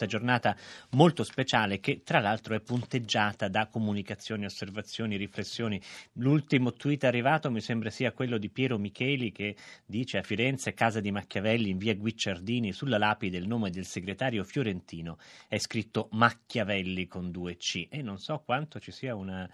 questa giornata molto speciale che tra l'altro è punteggiata da comunicazioni, osservazioni, riflessioni. L'ultimo tweet arrivato mi sembra sia quello di Piero Micheli che dice a Firenze, casa di Machiavelli in via Guicciardini, sulla lapide il nome del segretario fiorentino. È scritto Machiavelli con due C e non so quanto ci sia una,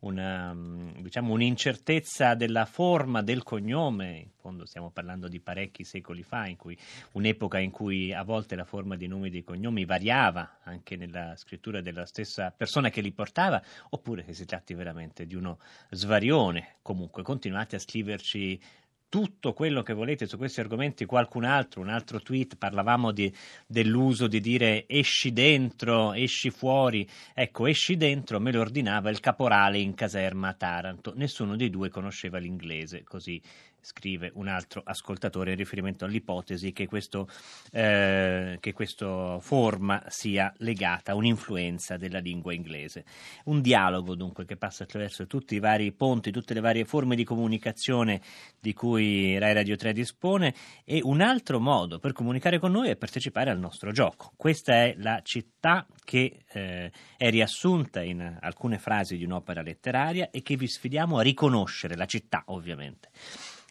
una, diciamo, un'incertezza della forma del cognome, in fondo stiamo parlando di parecchi secoli fa, in cui, un'epoca in cui a volte la forma dei nomi dei cognomi variava anche nella scrittura della stessa persona che li portava, oppure che si tratti veramente di uno svarione. Comunque continuate a scriverci tutto quello che volete su questi argomenti, qualcun altro, un altro tweet, parlavamo di, dell'uso di dire esci dentro, esci fuori, ecco esci dentro me lo ordinava il caporale in caserma a Taranto, nessuno dei due conosceva l'inglese, così scrive un altro ascoltatore in riferimento all'ipotesi che, questo, eh, che questa forma sia legata a un'influenza della lingua inglese. Un dialogo dunque che passa attraverso tutti i vari ponti, tutte le varie forme di comunicazione di cui Rai Radio 3 dispone e un altro modo per comunicare con noi è partecipare al nostro gioco. Questa è la città che eh, è riassunta in alcune frasi di un'opera letteraria e che vi sfidiamo a riconoscere, la città ovviamente.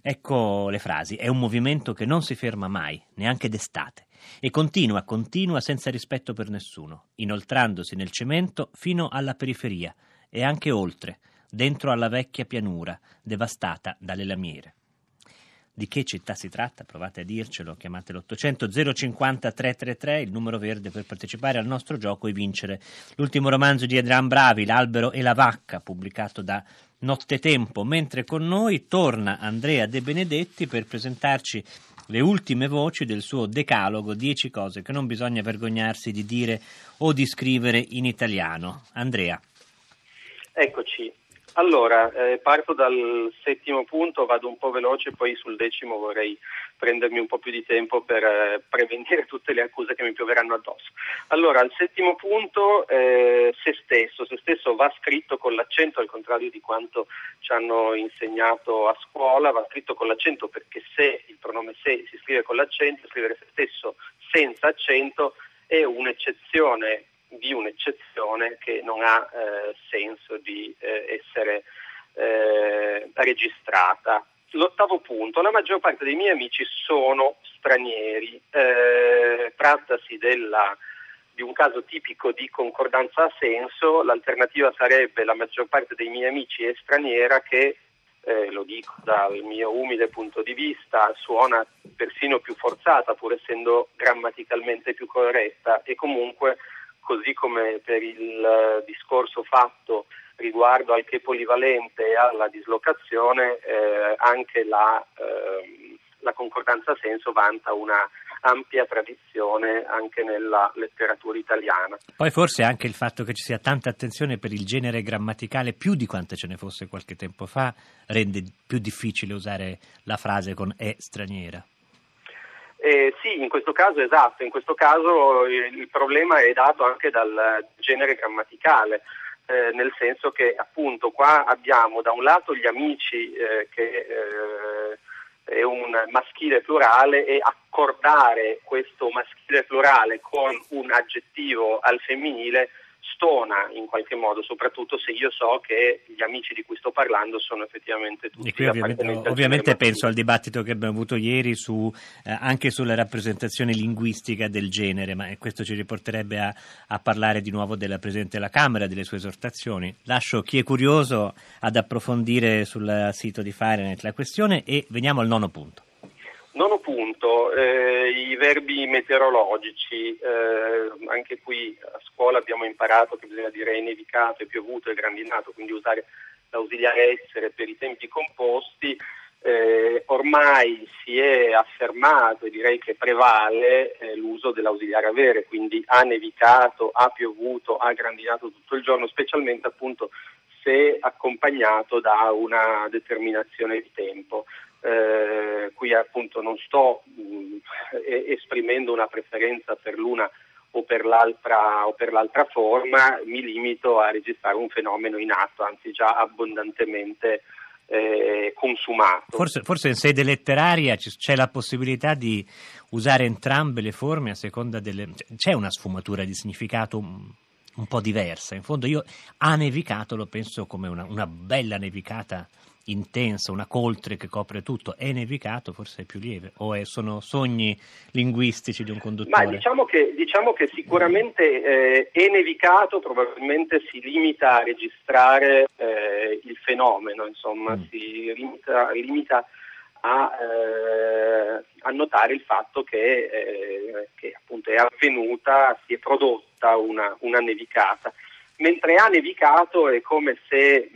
Ecco le frasi, è un movimento che non si ferma mai, neanche d'estate, e continua, continua senza rispetto per nessuno, inoltrandosi nel cemento fino alla periferia e anche oltre, dentro alla vecchia pianura, devastata dalle lamiere. Di che città si tratta? Provate a dircelo, chiamate l'800 050 333, il numero verde per partecipare al nostro gioco e vincere l'ultimo romanzo di Adrian Bravi, L'albero e la vacca, pubblicato da Nottetempo, mentre con noi torna Andrea De Benedetti per presentarci le ultime voci del suo decalogo, 10 cose che non bisogna vergognarsi di dire o di scrivere in italiano. Andrea. Eccoci, allora, eh, parto dal settimo punto, vado un po' veloce, poi sul decimo vorrei prendermi un po' più di tempo per eh, prevenire tutte le accuse che mi pioveranno addosso. Allora, al settimo punto, eh, se stesso, se stesso va scritto con l'accento, al contrario di quanto ci hanno insegnato a scuola, va scritto con l'accento perché se il pronome se si scrive con l'accento, scrivere se stesso senza accento è un'eccezione di un'eccezione che non ha eh, senso di eh, essere eh, registrata. L'ottavo punto, la maggior parte dei miei amici sono stranieri, eh, trattasi della, di un caso tipico di concordanza a senso, l'alternativa sarebbe la maggior parte dei miei amici è straniera che eh, lo dico dal mio umile punto di vista, suona persino più forzata pur essendo grammaticalmente più corretta e comunque così come per il eh, discorso fatto riguardo al che polivalente e alla dislocazione, eh, anche la, eh, la concordanza senso vanta una ampia tradizione anche nella letteratura italiana. Poi forse anche il fatto che ci sia tanta attenzione per il genere grammaticale più di quanto ce ne fosse qualche tempo fa rende più difficile usare la frase con è straniera. Eh, sì, in questo caso esatto, in questo caso il problema è dato anche dal genere grammaticale, eh, nel senso che appunto qua abbiamo da un lato gli amici eh, che eh, è un maschile plurale e accordare questo maschile plurale con un aggettivo al femminile stona in qualche modo, soprattutto se io so che gli amici di cui sto parlando sono effettivamente tutti. E qui ovviamente, ovviamente penso al dibattito che abbiamo avuto ieri su, eh, anche sulla rappresentazione linguistica del genere, ma questo ci riporterebbe a, a, parlare di nuovo della Presidente della Camera, delle sue esortazioni. Lascio chi è curioso ad approfondire sul sito di Fahrenheit la questione e veniamo al nono punto. Nono punto, eh, i verbi meteorologici, eh, anche qui a scuola abbiamo imparato che bisogna dire è nevicato, è piovuto, è grandinato, quindi usare l'ausiliare essere per i tempi composti. Eh, ormai si è affermato e direi che prevale eh, l'uso dell'ausiliare avere, quindi ha nevicato, ha piovuto, ha grandinato tutto il giorno, specialmente appunto se accompagnato da una determinazione di tempo eh, qui appunto non sto mh, mm, esprimendo una preferenza per l'una o per, o per l'altra forma, mi limito a registrare un fenomeno in atto, anzi già abbondantemente eh, consumato. Forse, forse, in sede letteraria c'è la possibilità di usare entrambe le forme a seconda delle... C'è una sfumatura di significato un, un po' diversa. In fondo io a nevicato lo penso come una, una bella nevicata intensa, una coltre che copre tutto, è nevicato, forse è più lieve, o è, sono sogni linguistici di un conduttore? Ma diciamo che, diciamo che sicuramente eh, è nevicato, probabilmente si limita a registrare eh, il fenomeno, insomma, mm. si limita, limita a, eh, a, notare il fatto che, eh, che, appunto è avvenuta, si è prodotta una, una nevicata. Mentre ha nevicato è come se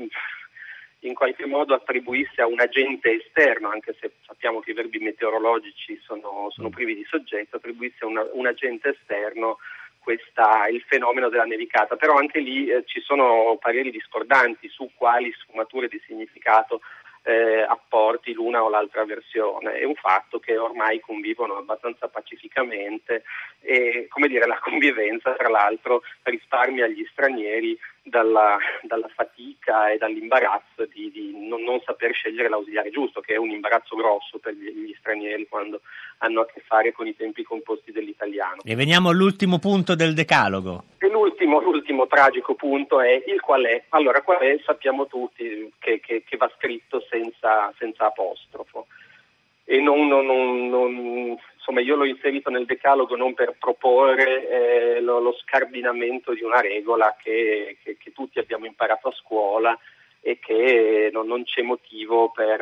in qualche modo attribuisse a un agente esterno, anche se sappiamo che i verbi meteorologici sono, sono privi di soggetto, attribuisse a un agente esterno questa, il fenomeno della nevicata, però anche lì eh, ci sono pareri discordanti su quali sfumature di significato eh, apporti l'una o l'altra versione. È un fatto che ormai convivono abbastanza pacificamente e come dire, la convivenza tra l'altro risparmia agli stranieri dalla, dalla fatica e dall'imbarazzo di, di non, non, saper scegliere l'ausiliare giusto, che è un imbarazzo grosso per gli, gli, stranieri quando hanno a che fare con i tempi composti dell'italiano. E veniamo all'ultimo punto del decalogo. E l'ultimo, l'ultimo tragico punto è il qual è. Allora, qual è sappiamo tutti che, che, che va scritto senza, senza apostrofo e non, non, non, insomma io l'ho inserito nel decalogo non per proporre eh, lo, lo, scardinamento di una regola che, che, che, tutti abbiamo imparato a scuola e che non, c'è motivo per,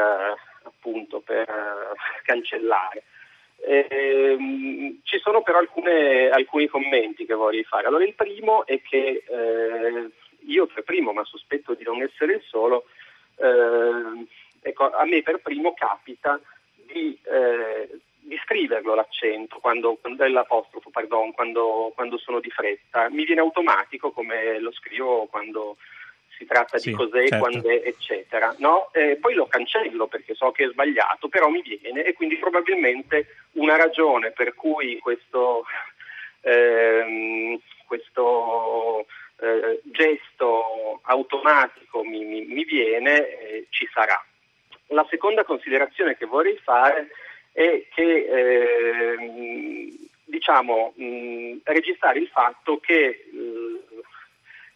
appunto, per cancellare. Eh, ci sono però alcune, alcuni commenti che vorrei fare. Allora, il primo è che eh, io per primo, ma sospetto di non essere il solo, eh, ecco, a me per primo capita di, eh, di scriverlo l'accento, quando, quando, l'apostrofo, pardon, quando, quando, sono di fretta. Mi viene automatico come lo scrivo quando si tratta sì, di cos'è, certo. quando è, eccetera. No? Eh, poi lo cancello perché so che è sbagliato, però mi viene e quindi probabilmente una ragione per cui questo, ehm, questo eh, gesto automatico mi, mi, mi viene, eh, ci sarà. La seconda considerazione che vorrei fare è che eh, diciamo, mh, registrare il fatto che eh,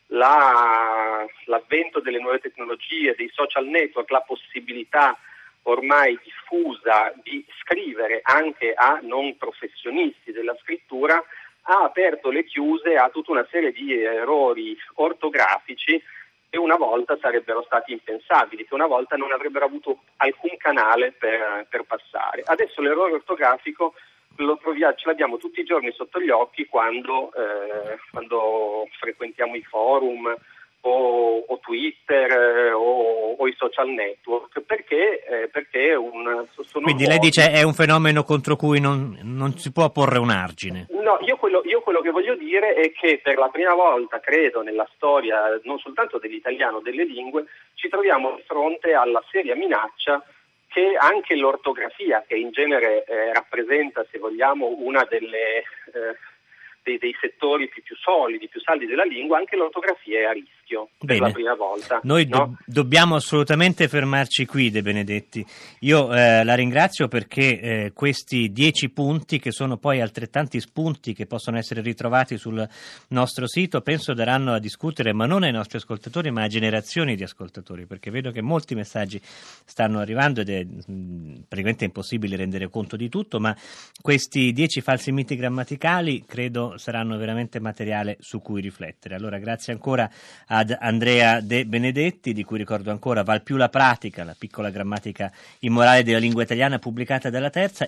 la, l'avvento delle nuove tecnologie, dei social network, la possibilità ormai diffusa di scrivere anche a non professionisti della scrittura ha aperto le chiuse a tutta una serie di errori ortografici che una volta sarebbero stati impensabili, che una volta non avrebbero avuto alcun canale per, per passare. Adesso l'errore ortografico troviamo, ce l'abbiamo tutti i giorni sotto gli occhi quando, eh, quando frequentiamo i forum o, o Twitter eh, o, o, i social network perché, eh, perché un, Quindi lei dice è un fenomeno contro cui non, non si può porre un argine. No, io quello, io quello, che voglio dire è che per la prima volta, credo, nella storia non soltanto dell'italiano, delle lingue, ci troviamo di fronte alla seria minaccia che anche l'ortografia, che in genere eh, rappresenta, se vogliamo, una delle... Eh, dei, dei settori più, più, solidi, più saldi della lingua, anche l'ortografia è a rischio Bene. per la prima volta. Noi no? do- dobbiamo assolutamente fermarci qui, De Benedetti. Io eh, la ringrazio perché eh, questi dieci punti, che sono poi altrettanti spunti che possono essere ritrovati sul nostro sito, penso daranno a discutere, ma non ai nostri ascoltatori, ma a generazioni di ascoltatori, perché vedo che molti messaggi stanno arrivando ed è mh, praticamente impossibile rendere conto di tutto, ma questi dieci falsi miti grammaticali credo saranno veramente materiale su cui riflettere. Allora grazie ancora ad Andrea De Benedetti, di cui ricordo ancora Val più la pratica, la piccola grammatica immorale della lingua italiana pubblicata dalla Terza.